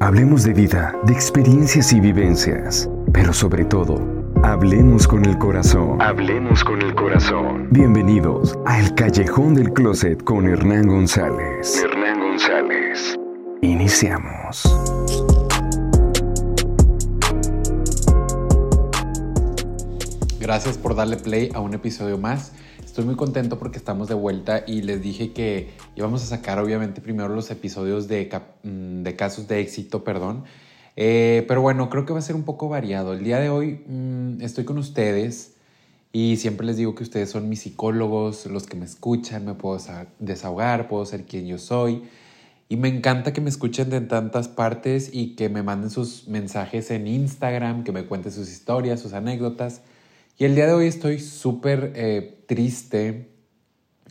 Hablemos de vida, de experiencias y vivencias, pero sobre todo, hablemos con el corazón. Hablemos con el corazón. Bienvenidos a El Callejón del Closet con Hernán González. Hernán González. Iniciamos. Gracias por darle play a un episodio más. Estoy muy contento porque estamos de vuelta y les dije que íbamos a sacar obviamente primero los episodios de, mm, de casos de éxito, perdón. Eh, pero bueno, creo que va a ser un poco variado. El día de hoy mm, estoy con ustedes y siempre les digo que ustedes son mis psicólogos, los que me escuchan, me puedo desahogar, puedo ser quien yo soy. Y me encanta que me escuchen de tantas partes y que me manden sus mensajes en Instagram, que me cuenten sus historias, sus anécdotas. Y el día de hoy estoy súper eh, triste.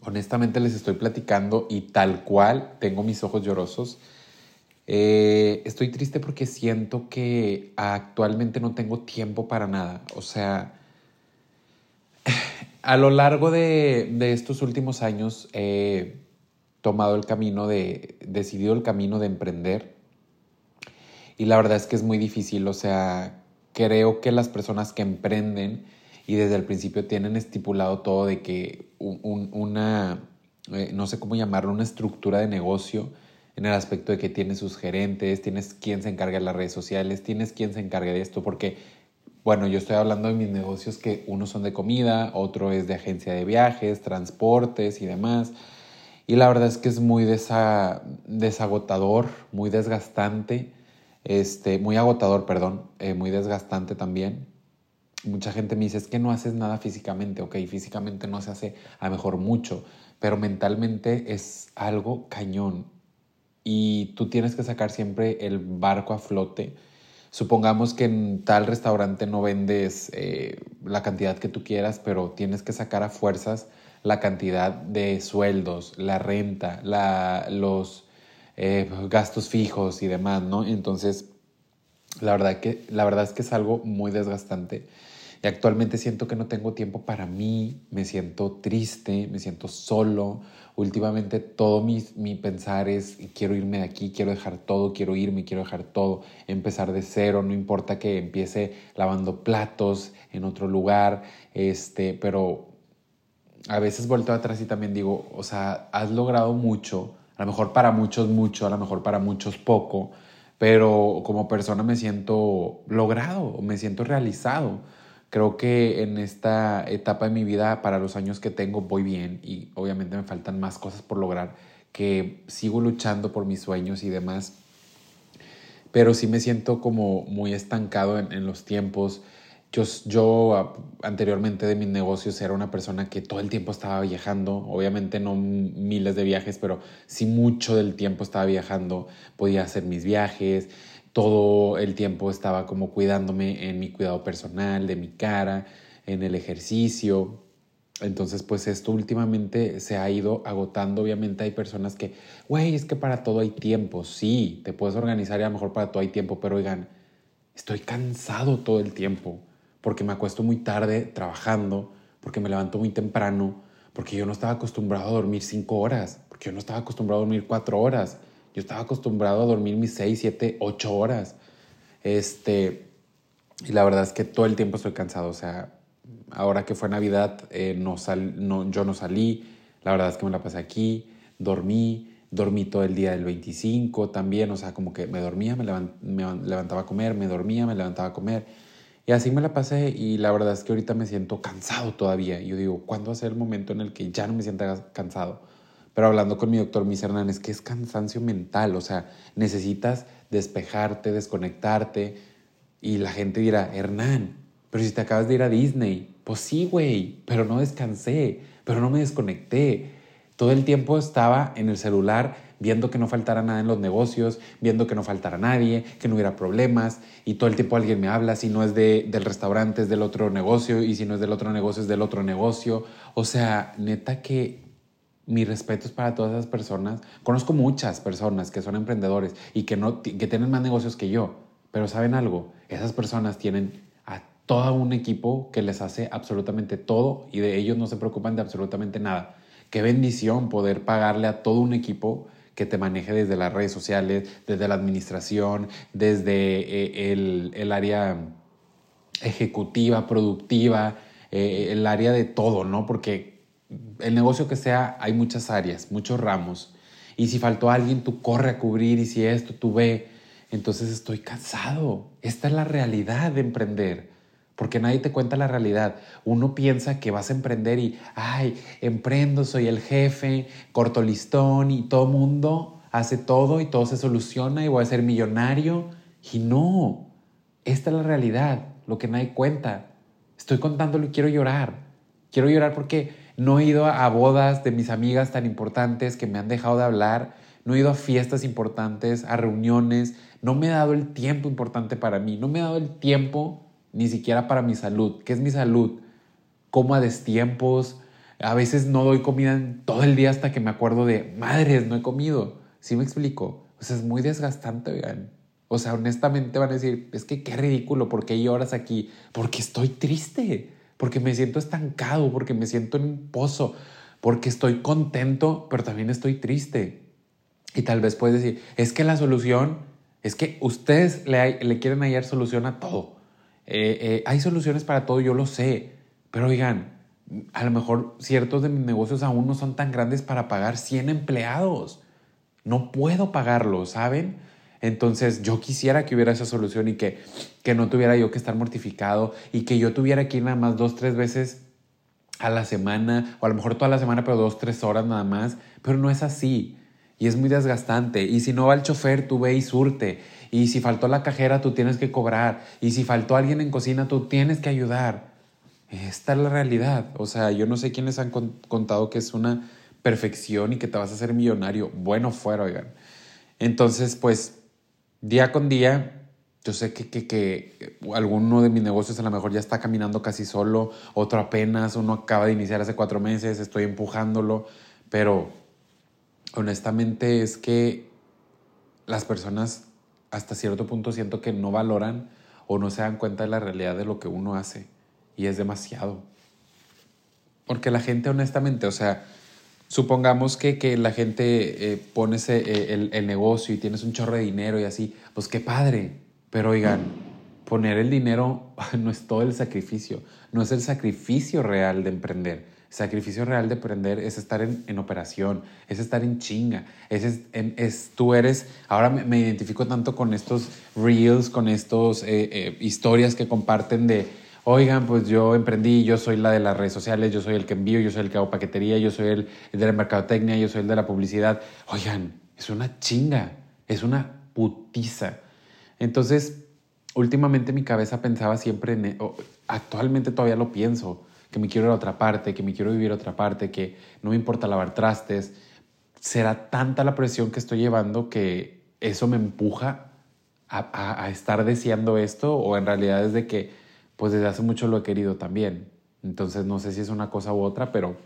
Honestamente les estoy platicando y tal cual tengo mis ojos llorosos. Eh, estoy triste porque siento que actualmente no tengo tiempo para nada. O sea, a lo largo de, de estos últimos años he tomado el camino de, decidido el camino de emprender. Y la verdad es que es muy difícil. O sea, creo que las personas que emprenden y desde el principio tienen estipulado todo de que una, eh, no sé cómo llamarlo, una estructura de negocio en el aspecto de que tienes sus gerentes, tienes quien se encarga de las redes sociales, tienes quien se encargue de esto, porque, bueno, yo estoy hablando de mis negocios que unos son de comida, otro es de agencia de viajes, transportes y demás. Y la verdad es que es muy desagotador, muy desgastante, este, muy agotador, perdón, eh, muy desgastante también mucha gente me dice, es que no haces nada físicamente, ok, físicamente no se hace a mejor mucho, pero mentalmente es algo cañón. Y tú tienes que sacar siempre el barco a flote. Supongamos que en tal restaurante no vendes eh, la cantidad que tú quieras, pero tienes que sacar a fuerzas la cantidad de sueldos, la renta, la, los eh, gastos fijos y demás, ¿no? Entonces, la verdad, que, la verdad es que es algo muy desgastante. Y actualmente siento que no tengo tiempo para mí, me siento triste, me siento solo. Últimamente todo mi, mi pensar es, quiero irme de aquí, quiero dejar todo, quiero irme, quiero dejar todo, empezar de cero, no importa que empiece lavando platos en otro lugar, este, pero a veces vuelto atrás y también digo, o sea, has logrado mucho, a lo mejor para muchos mucho, a lo mejor para muchos poco, pero como persona me siento logrado, me siento realizado. Creo que en esta etapa de mi vida, para los años que tengo, voy bien y obviamente me faltan más cosas por lograr, que sigo luchando por mis sueños y demás, pero sí me siento como muy estancado en, los tiempos. Yo, yo anteriormente de mis negocios era una persona que todo el tiempo estaba viajando, obviamente no miles de viajes, pero sí mucho del tiempo estaba viajando, podía hacer mis viajes, todo el tiempo estaba como cuidándome en mi cuidado personal, de mi cara, en el ejercicio. Entonces, pues esto últimamente se ha ido agotando. Obviamente hay personas que, güey, es que para todo hay tiempo. Sí, te puedes organizar y a lo mejor para todo hay tiempo, pero oigan, estoy cansado todo el tiempo porque me acuesto muy tarde trabajando, porque me levanto muy temprano, porque yo no estaba acostumbrado a dormir cinco horas, porque yo no estaba acostumbrado a dormir cuatro horas. Yo estaba acostumbrado a dormir mis 6, 7, 8 horas. Este, y la verdad es que todo el tiempo estoy cansado. O sea, ahora que fue Navidad, eh, no sal, no, yo no salí. La verdad es que me la pasé aquí, dormí, dormí todo el día del 25 también. O sea, como que me dormía, me, levantaba a comer, me dormía, me levantaba a comer. Y así me la pasé y la verdad es que ahorita me siento cansado todavía. Yo digo, ¿cuándo va a ser el momento en el que ya no me sienta cansado? Pero hablando con mi doctor Mis Hernández, que es cansancio mental, o sea, necesitas despejarte, desconectarte. Y la gente dirá, Hernán, pero si te acabas de ir a Disney, pues sí, güey, pero no descansé, pero no me desconecté. Todo el tiempo estaba en el celular viendo que no faltara nada en los negocios, viendo que no faltara nadie, que no hubiera problemas, y todo el tiempo alguien me habla, si no es de, del restaurante es del otro negocio, y si no es del otro negocio es del otro negocio. O sea, neta que mi respeto es para todas esas personas. Conozco muchas personas que son emprendedores y que, no, que tienen más negocios que yo, pero ¿saben algo? Esas personas tienen a todo un equipo que les hace absolutamente todo y de ellos no se preocupan de absolutamente nada. Qué bendición poder pagarle a todo un equipo que te maneje desde las redes sociales, desde la administración, desde eh, el, el, área ejecutiva, productiva, eh, el área de todo, ¿no? Porque el negocio que sea, hay muchas áreas, muchos ramos. Y si faltó alguien, tú corre a cubrir y si esto, tú ve. Entonces estoy cansado. Esta es la realidad de emprender porque nadie te cuenta la realidad. Uno piensa que vas a emprender y, ay, emprendo, soy el jefe, corto listón y todo mundo hace todo y todo se soluciona y voy a ser millonario. Y no, esta es la realidad, lo que nadie cuenta. Estoy contándolo y quiero llorar. Quiero llorar porque no he ido a bodas de mis amigas tan importantes que me han dejado de hablar, no he ido a fiestas importantes, a reuniones, no me he dado el tiempo importante para mí, no me he dado el tiempo ni siquiera para mi salud. ¿Qué es mi salud? Como a destiempos, a veces no doy comida todo el día hasta que me acuerdo de, madres, no he comido. ¿Sí me explico? O sea, es muy desgastante, vean. O sea, honestamente van a decir, es que qué ridículo, ¿por qué lloras aquí? Porque estoy triste, porque me siento estancado, porque me siento en un pozo, porque estoy contento, pero también estoy triste. Y tal vez puedes decir, es que la solución, es que ustedes le, quieren hallar solución a todo. Eh, eh, hay soluciones para todo, yo lo sé, pero oigan, a lo mejor ciertos de mis negocios aún no son tan grandes para pagar 100 empleados. No puedo pagarlos, ¿saben? Entonces yo quisiera que hubiera esa solución y que, que no tuviera yo que estar mortificado y que yo tuviera que ir nada más dos, tres veces a la semana o a lo mejor toda la semana, pero dos, tres horas nada más. Pero no es así y es muy desgastante. Y si no va el chofer, tú ve y surte. Y si faltó la cajera, tú tienes que cobrar. Y si faltó alguien en cocina, tú tienes que ayudar. Esta es la realidad. O sea, yo no sé quiénes han contado que es una perfección y que te vas a hacer millonario. Bueno, fuera, oigan. Entonces, pues, día con día, yo sé que, que, que, alguno de mis negocios a lo mejor ya está caminando casi solo, otro apenas, uno acaba de iniciar hace cuatro meses, estoy empujándolo, pero honestamente es que las personas hasta cierto punto siento que no valoran o no se dan cuenta de la realidad de lo que uno hace. Y es demasiado. Porque la gente, honestamente, o sea, supongamos que, que la gente eh, pone eh, el, el, negocio y tienes un chorro de dinero y así, pues qué padre. Pero oigan, poner el dinero no es todo el sacrificio, no es el sacrificio real de emprender Sacrificio real de aprender es estar en, operación, es estar en chinga, es, es, tú eres, ahora me, identifico tanto con estos reels, con estos eh, eh, historias que comparten de, oigan, pues yo emprendí, yo soy la de las redes sociales, yo soy el que envío, yo soy el que hago paquetería, yo soy el, de la mercadotecnia, yo soy el de la publicidad. Oigan, es una chinga, es una putiza. Entonces, últimamente mi cabeza pensaba siempre en, actualmente todavía lo pienso, que me quiero ir a otra parte, que me quiero vivir a otra parte, que no me importa lavar trastes. Será tanta la presión que estoy llevando que eso me empuja a, estar deseando esto o en realidad es de que pues desde hace mucho lo he querido también. Entonces no sé si es una cosa u otra, pero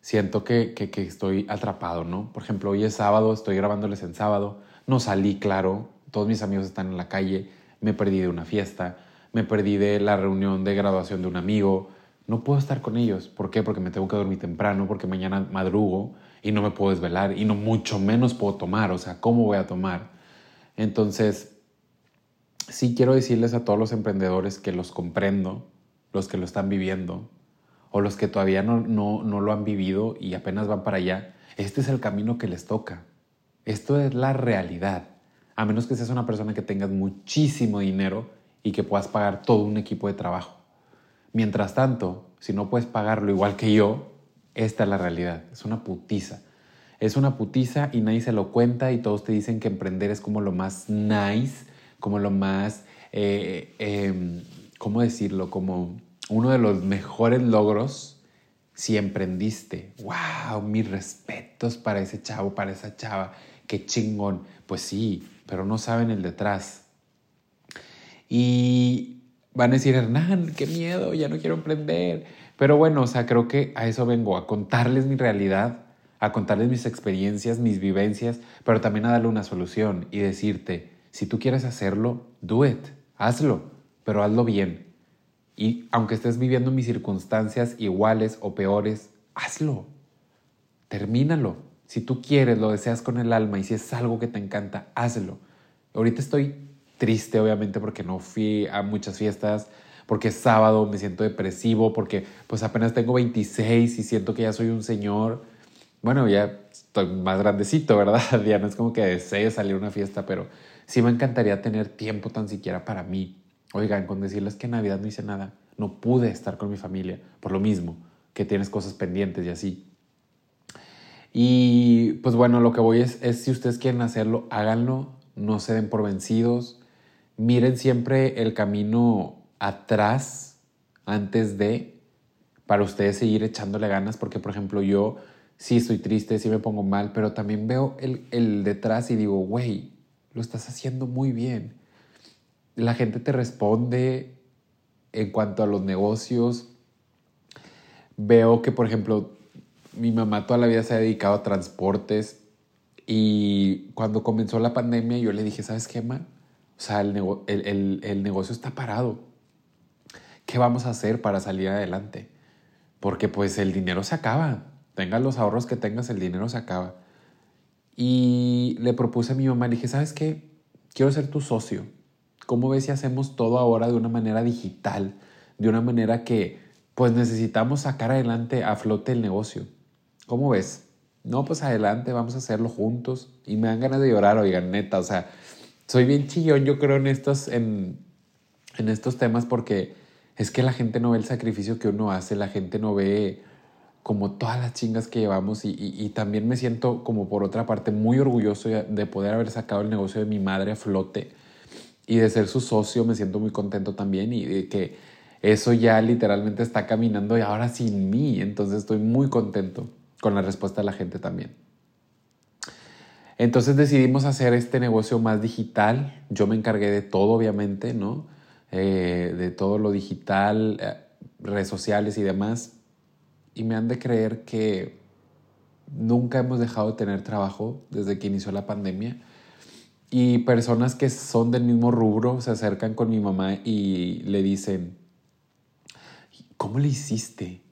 siento que, que, estoy atrapado, ¿no? Por ejemplo, hoy es sábado, estoy grabándoles en sábado, no salí, claro, todos mis amigos están en la calle, me perdí de una fiesta, me perdí de la reunión de graduación de un amigo, no puedo estar con ellos. ¿Por qué? Porque me tengo que dormir temprano, porque mañana madrugo y no me puedo desvelar y no mucho menos puedo tomar, o sea, ¿cómo voy a tomar? Entonces, sí quiero decirles a todos los emprendedores que los comprendo, los que lo están viviendo o los que todavía no, no, no lo han vivido y apenas van para allá, este es el camino que les toca. Esto es la realidad. A menos que seas una persona que tengas muchísimo dinero y que puedas pagar todo un equipo de trabajo. Mientras tanto, si no puedes pagarlo igual que yo, esta es la realidad. Es una putiza. Es una putiza y nadie se lo cuenta y todos te dicen que emprender es como lo más nice, como lo más, eh, em, ¿cómo decirlo? Como uno de los mejores logros si emprendiste. ¡Wow! Mis respetos para ese chavo, para esa chava. ¡Qué chingón! Pues sí, pero no saben el detrás y van a decir, Hernán, qué miedo, ya no quiero emprender. Pero bueno, o sea, creo que a eso vengo, a contarles mi realidad, a contarles mis experiencias, mis vivencias, pero también a darle una solución y decirte, si tú quieres hacerlo, do it, hazlo, pero hazlo bien. Y aunque estés viviendo mis circunstancias iguales o peores, hazlo, termínalo, Si tú quieres, lo deseas con el alma y si es algo que te encanta, hazlo. Ahorita estoy triste, obviamente, porque no fui a muchas fiestas, porque es sábado, me siento depresivo, porque pues apenas tengo 26 y siento que ya soy un señor. Bueno, ya estoy más grandecito, ¿verdad? Ya no es como que desee salir a una fiesta, pero sí me encantaría tener tiempo tan siquiera para mí. Oigan, con decirles que en Navidad no hice nada, no pude estar con mi familia, por lo mismo, que tienes cosas pendientes y así. Y pues bueno, lo que voy es, es si ustedes quieren hacerlo, háganlo, no se den por vencidos, miren siempre el camino atrás antes de, para ustedes seguir echándole ganas, porque por ejemplo yo sí estoy triste, sí me pongo mal, pero también veo el, el detrás y digo, güey, lo estás haciendo muy bien. La gente te responde en cuanto a los negocios. Veo que, por ejemplo, mi mamá toda la vida se ha dedicado a transportes y cuando comenzó la pandemia yo le dije, ¿sabes qué, man? O sea, el, el, negocio está parado. ¿Qué vamos a hacer para salir adelante? Porque pues el dinero se acaba. Tengas los ahorros que tengas, el dinero se acaba. Y le propuse a mi mamá, le dije, ¿sabes qué? Quiero ser tu socio. ¿Cómo ves si hacemos todo ahora de una manera digital? De una manera que pues necesitamos sacar adelante a flote el negocio. ¿Cómo ves? No, pues adelante, vamos a hacerlo juntos. Y me dan ganas de llorar, oigan, neta, o sea, soy bien chillón, yo creo, en estos, en, en estos temas porque es que la gente no ve el sacrificio que uno hace, la gente no ve como todas las chingas que llevamos y, y, también me siento como por otra parte muy orgulloso de poder haber sacado el negocio de mi madre a flote y de ser su socio, me siento muy contento también y de que eso ya literalmente está caminando y ahora sin mí, entonces estoy muy contento con la respuesta de la gente también. Entonces decidimos hacer este negocio más digital. Yo me encargué de todo, obviamente, ¿no? Eh, de todo lo digital, eh, redes sociales y demás. Y me han de creer que nunca hemos dejado de tener trabajo desde que inició la pandemia. Y personas que son del mismo rubro se acercan con mi mamá y le dicen, ¿cómo le hiciste?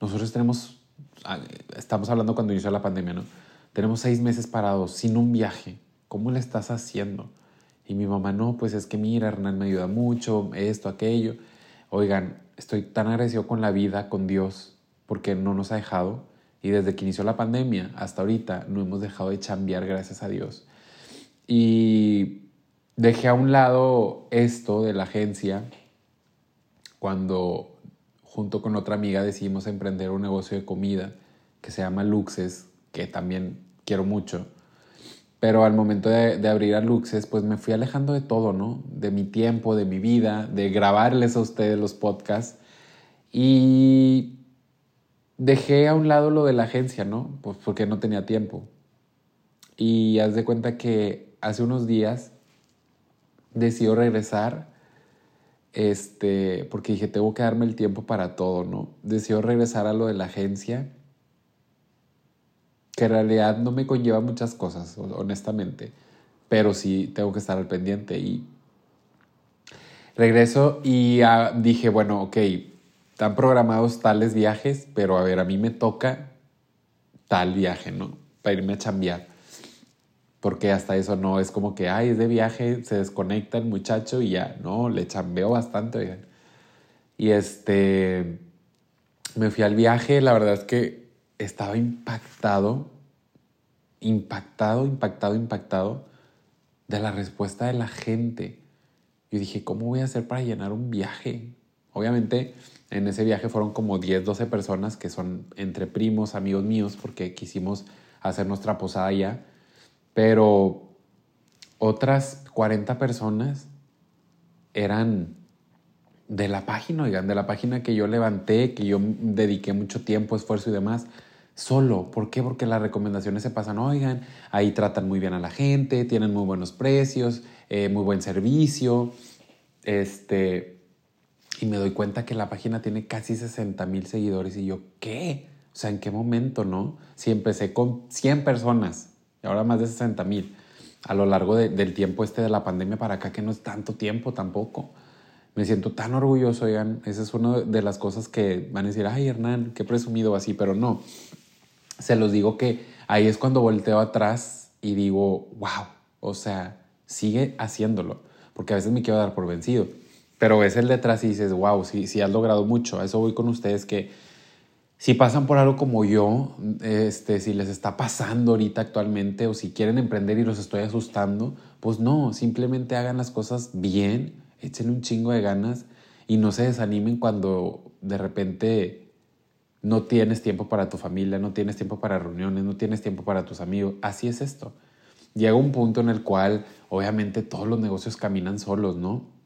Nosotros tenemos, ah, estamos hablando cuando inició la pandemia, ¿no? Tenemos seis meses parados sin un viaje. ¿Cómo le estás haciendo? Y mi mamá, no, pues es que mira, Hernán me ayuda mucho, esto, aquello. Oigan, estoy tan agradecido con la vida, con Dios, porque no nos ha dejado. Y desde que inició la pandemia hasta ahorita no hemos dejado de chambear, gracias a Dios. Y dejé a un lado esto de la agencia cuando junto con otra amiga decidimos emprender un negocio de comida que se llama Luxes, que también quiero mucho. Pero al momento de, abrir a Luxes, pues me fui alejando de todo, ¿no? De mi tiempo, de mi vida, de grabarles a ustedes los podcasts. Y dejé a un lado lo de la agencia, ¿no? Pues porque no tenía tiempo. Y haz de cuenta que hace unos días decidió regresar, este, porque dije, tengo que darme el tiempo para todo, ¿no? Decidió regresar a lo de la agencia que en realidad no me conlleva muchas cosas, honestamente, pero sí tengo que estar al pendiente y regreso y ah, dije, bueno, ok, están programados tales viajes, pero a ver, a mí me toca tal viaje, ¿no? Para irme a chambear. Porque hasta eso no es como que, ay, es de viaje, se desconecta el muchacho y ya, no, le chambeo bastante, Y este, me fui al viaje, la verdad es que estaba impactado, impactado, impactado, impactado de la respuesta de la gente. Yo dije, ¿cómo voy a hacer para llenar un viaje? Obviamente, en ese viaje fueron como 10, 12 personas que son entre primos, amigos míos, porque quisimos hacer nuestra posada ya. Pero otras 40 personas eran de la página, oigan, de la página que yo levanté, que yo dediqué mucho tiempo, esfuerzo y demás solo. ¿Por qué? Porque las recomendaciones se pasan, oigan, ahí tratan muy bien a la gente, tienen muy buenos precios, eh, muy buen servicio. Este, y me doy cuenta que la página tiene casi 60 mil seguidores y yo, ¿qué? O sea, ¿en qué momento, no? Si empecé con 100 personas y ahora más de 60 mil a lo largo del tiempo este de la pandemia para acá, que no es tanto tiempo tampoco. Me siento tan orgulloso, oigan, esa es una de las cosas que van a decir, ay Hernán, qué presumido así, pero no se los digo que ahí es cuando volteo atrás y digo, wow, o sea, sigue haciéndolo, porque a veces me quiero dar por vencido, pero ves el detrás y dices, wow, sí, sí has logrado mucho, a eso voy con ustedes que si pasan por algo como yo, este, si les está pasando ahorita actualmente o si quieren emprender y los estoy asustando, pues no, simplemente hagan las cosas bien, échenle un chingo de ganas y no se desanimen cuando de repente no tienes tiempo para tu familia, no tienes tiempo para reuniones, no tienes tiempo para tus amigos. Así es esto. Llega un punto en el cual obviamente todos los negocios caminan solos, ¿no?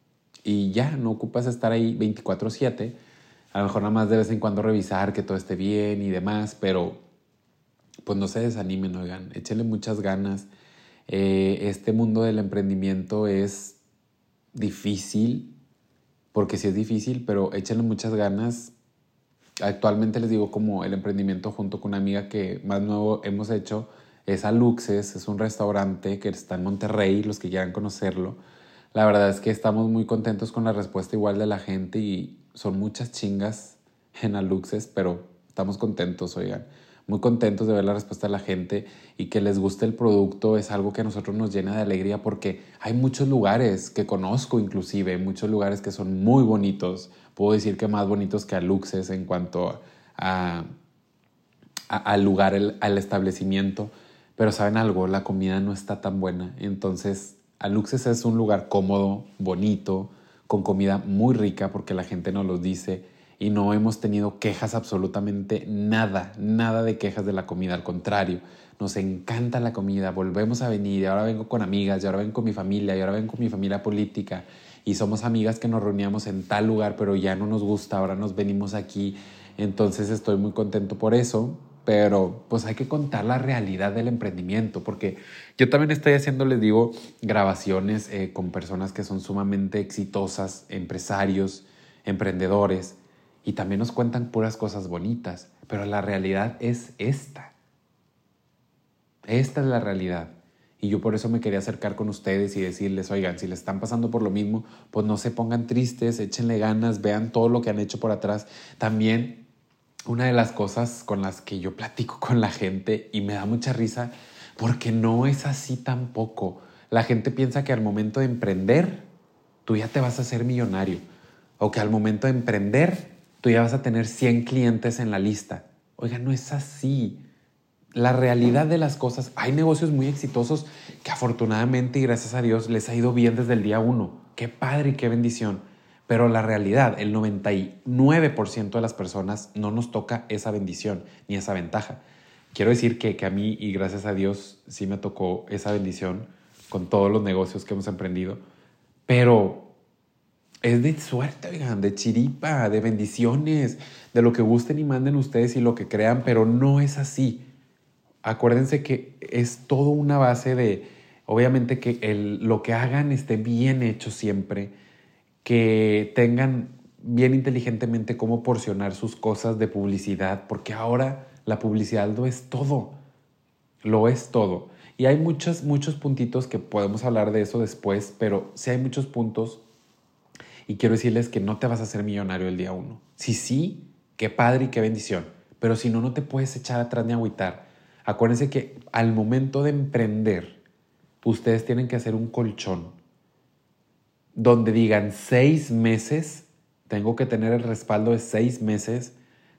Y ya, no ocupas estar ahí 24/7 a lo mejor nada más de vez en cuando revisar que todo esté bien y demás, pero pues no se desanimen, oigan, échenle muchas ganas. Eh, este mundo del emprendimiento es difícil, porque sí es difícil, pero échenle muchas ganas. Actualmente les digo como el emprendimiento junto con una amiga que más nuevo hemos hecho es Aluxes, es un restaurante que está en Monterrey, los que quieran conocerlo. La verdad es que estamos muy contentos con la respuesta igual de la gente y, son muchas chingas en Aluxes, pero estamos contentos, oigan. Muy contentos de ver la respuesta de la gente y que les guste el producto es algo que a nosotros nos llena de alegría porque hay muchos lugares que conozco inclusive, muchos lugares que son muy bonitos. Puedo decir que más bonitos que Aluxes en cuanto a, al lugar, al establecimiento. Pero saben algo, la comida no está tan buena. Entonces, Aluxes es un lugar cómodo, bonito, con comida muy rica porque la gente nos lo dice y no hemos tenido quejas absolutamente nada, nada de quejas de la comida, al contrario, nos encanta la comida, volvemos a venir y ahora vengo con amigas y ahora vengo con mi familia y ahora vengo con mi familia política y somos amigas que nos reuníamos en tal lugar pero ya no nos gusta, ahora nos venimos aquí, entonces estoy muy contento por eso pero pues hay que contar la realidad del emprendimiento, porque yo también estoy haciendo, les digo, grabaciones eh, con personas que son sumamente exitosas, empresarios, emprendedores, y también nos cuentan puras cosas bonitas, pero la realidad es esta. Esta es la realidad. Y yo por eso me quería acercar con ustedes y decirles, oigan, si les están pasando por lo mismo, pues no se pongan tristes, échenle ganas, vean todo lo que han hecho por atrás. También una de las cosas con las que yo platico con la gente y me da mucha risa porque no es así tampoco. La gente piensa que al momento de emprender tú ya te vas a hacer millonario o que al momento de emprender tú ya vas a tener 100 clientes en la lista. Oiga, no es así. La realidad de las cosas, hay negocios muy exitosos que afortunadamente y gracias a Dios les ha ido bien desde el día uno. Qué padre y qué bendición. Pero la realidad, el 99% de las personas no nos toca esa bendición ni esa ventaja. Quiero decir que, que a mí, y gracias a Dios, sí me tocó esa bendición con todos los negocios que hemos emprendido, pero es de suerte, oigan, de chiripa, de bendiciones, de lo que gusten y manden ustedes y lo que crean, pero no es así. Acuérdense que es todo una base de, obviamente, que el, lo que hagan esté bien hecho siempre, que tengan bien inteligentemente cómo porcionar sus cosas de publicidad, porque ahora la publicidad lo es todo, lo es todo. Y hay muchos, muchos puntitos que podemos hablar de eso después, pero sí hay muchos puntos y quiero decirles que no te vas a hacer millonario el día uno. Si sí, qué padre y qué bendición, pero si no, no te puedes echar atrás ni agüitar. Acuérdense que al momento de emprender, ustedes tienen que hacer un colchón donde digan seis meses, tengo que tener el respaldo de seis meses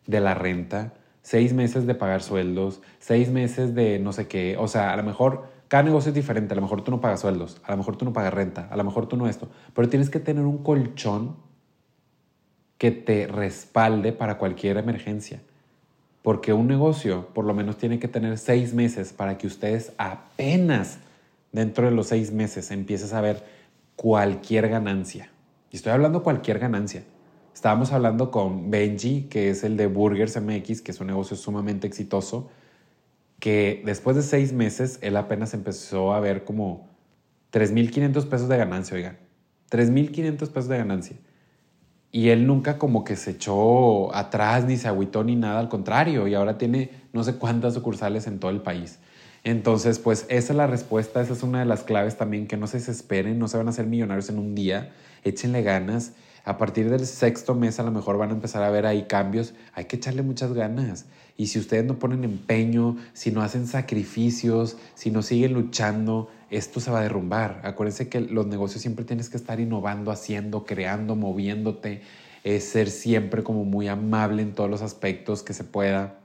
de la renta, seis meses de pagar sueldos, seis meses de no sé qué. O sea, a lo mejor cada negocio es diferente. A lo mejor tú no pagas sueldos, a lo mejor tú no pagas renta, a lo mejor tú no esto. Pero tienes que tener un colchón que te respalde para cualquier emergencia. Porque un negocio por lo menos tiene que tener seis meses para que ustedes apenas dentro de los seis meses empieces a ver cualquier ganancia. Y estoy hablando cualquier ganancia. Estábamos hablando con Benji, que es el de Burgers MX, que es un negocio sumamente exitoso, que después de seis meses él apenas empezó a ver como 3.500 pesos de ganancia, oigan. 3.500 pesos de ganancia. Y él nunca como que se echó atrás, ni se agüitó, ni nada, al contrario. Y ahora tiene no sé cuántas sucursales en todo el país. Entonces, pues esa es la respuesta, esa es una de las claves también, que no se desesperen, no se van a hacer millonarios en un día, échenle ganas, A partir del sexto mes a lo mejor van a empezar a ver ahí cambios. Hay que echarle muchas ganas. Y si ustedes no ponen empeño, si no hacen sacrificios, si no siguen luchando, esto se va a derrumbar. Acuérdense que los negocios siempre tienes que estar innovando, haciendo, creando, moviéndote, es ser siempre como muy amable en todos los aspectos que se pueda.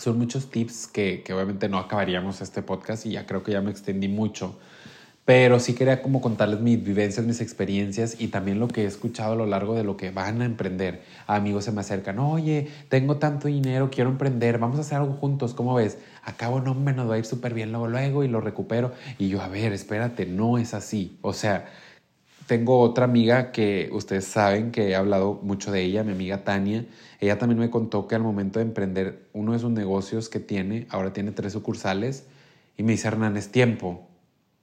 Son muchos tips que, que obviamente no acabaríamos este podcast y ya creo que ya me extendí mucho pero sí quería como contarles mis vivencias, mis experiencias y también lo que he escuchado a lo largo de lo que van a emprender. amigos se me acercan, oye, tengo tanto dinero, quiero emprender, vamos a hacer algo juntos, ¿cómo ves? Acabo, no, me nos va a ir súper bien luego, luego y lo recupero. Y yo, a ver, espérate, no es así. O sea, tengo otra amiga que ustedes saben que he hablado mucho de ella, mi amiga Tania. Ella también me contó que al momento de emprender uno de sus negocios que tiene, ahora tiene tres sucursales, y me dice, Hernán, es tiempo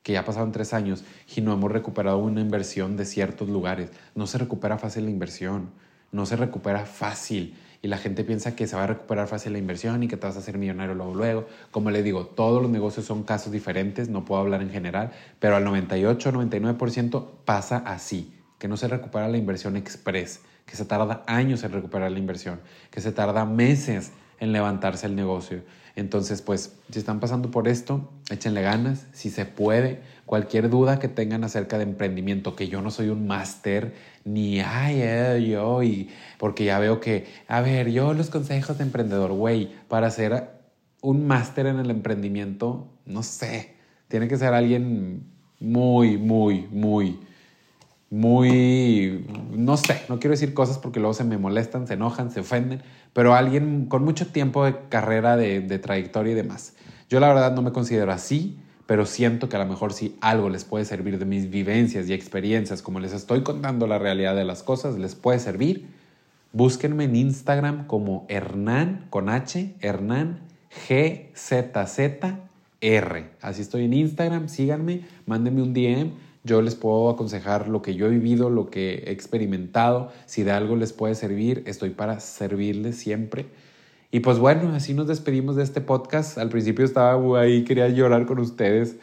que ya pasaron tres años y no hemos recuperado una inversión de ciertos lugares. No se recupera fácil la inversión, no se recupera fácil. Y la gente piensa que se va a recuperar fácil la inversión y que te vas a hacer millonario luego. luego. Como le digo, todos los negocios son casos diferentes, no puedo hablar en general, pero al 98 99% pasa así, que no se recupera la inversión express, que se tarda años en recuperar la inversión, que se tarda meses en levantarse el negocio. Entonces, pues, si están pasando por esto, échenle ganas, si se puede. Cualquier duda que tengan acerca de emprendimiento, que yo no soy un máster, ni ay, eh, yo, y porque ya veo que, a ver, yo los consejos de emprendedor, güey, para ser un máster en el emprendimiento, no sé, tiene que ser alguien muy, muy, muy, muy, no sé, no quiero decir cosas porque luego se me molestan, se enojan, se ofenden, pero alguien con mucho tiempo de carrera, de, trayectoria y demás. Yo la verdad no me considero así, pero siento que a lo mejor si algo les puede servir de mis vivencias y experiencias, como les estoy contando la realidad de las cosas, les puede servir, búsquenme en Instagram como Hernán con H, Hernán GZZR. Así estoy en Instagram, síganme, mándenme un DM yo les puedo aconsejar lo que yo he vivido, lo que he experimentado. Si de algo les puede servir, estoy para servirles siempre. Y pues bueno, así nos despedimos de este podcast. Al principio estaba ahí, quería llorar con ustedes,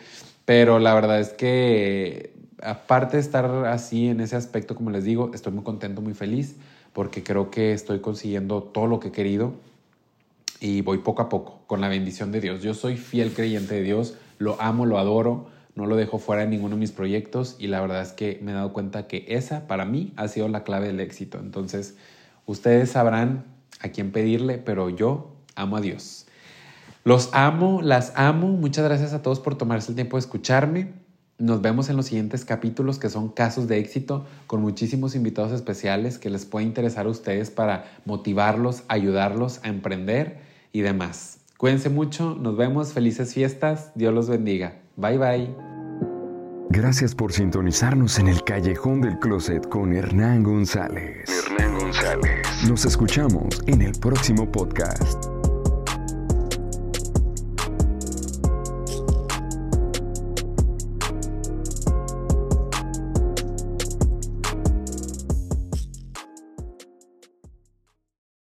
pero la verdad es que aparte de estar así en ese aspecto, como les digo, estoy muy contento, muy feliz, porque creo que estoy consiguiendo todo lo que he querido y voy poco a poco con la bendición de Dios. Yo soy fiel creyente de Dios, lo amo, lo adoro no lo dejo fuera de ninguno de mis proyectos y la verdad es que me he dado cuenta que esa para mí ha sido la clave del éxito. Entonces, ustedes sabrán a quién pedirle, pero yo amo a Dios. Los amo, las amo. Muchas gracias a todos por tomarse el tiempo de escucharme. Nos vemos en los siguientes capítulos que son casos de éxito con muchísimos invitados especiales que les puede interesar a ustedes para motivarlos, ayudarlos a emprender y demás. Cuídense mucho, nos vemos, felices fiestas, Dios los bendiga. Bye bye. Gracias por sintonizarnos en el Callejón del Closet con Hernán González. Hernán González. Nos escuchamos en el próximo podcast.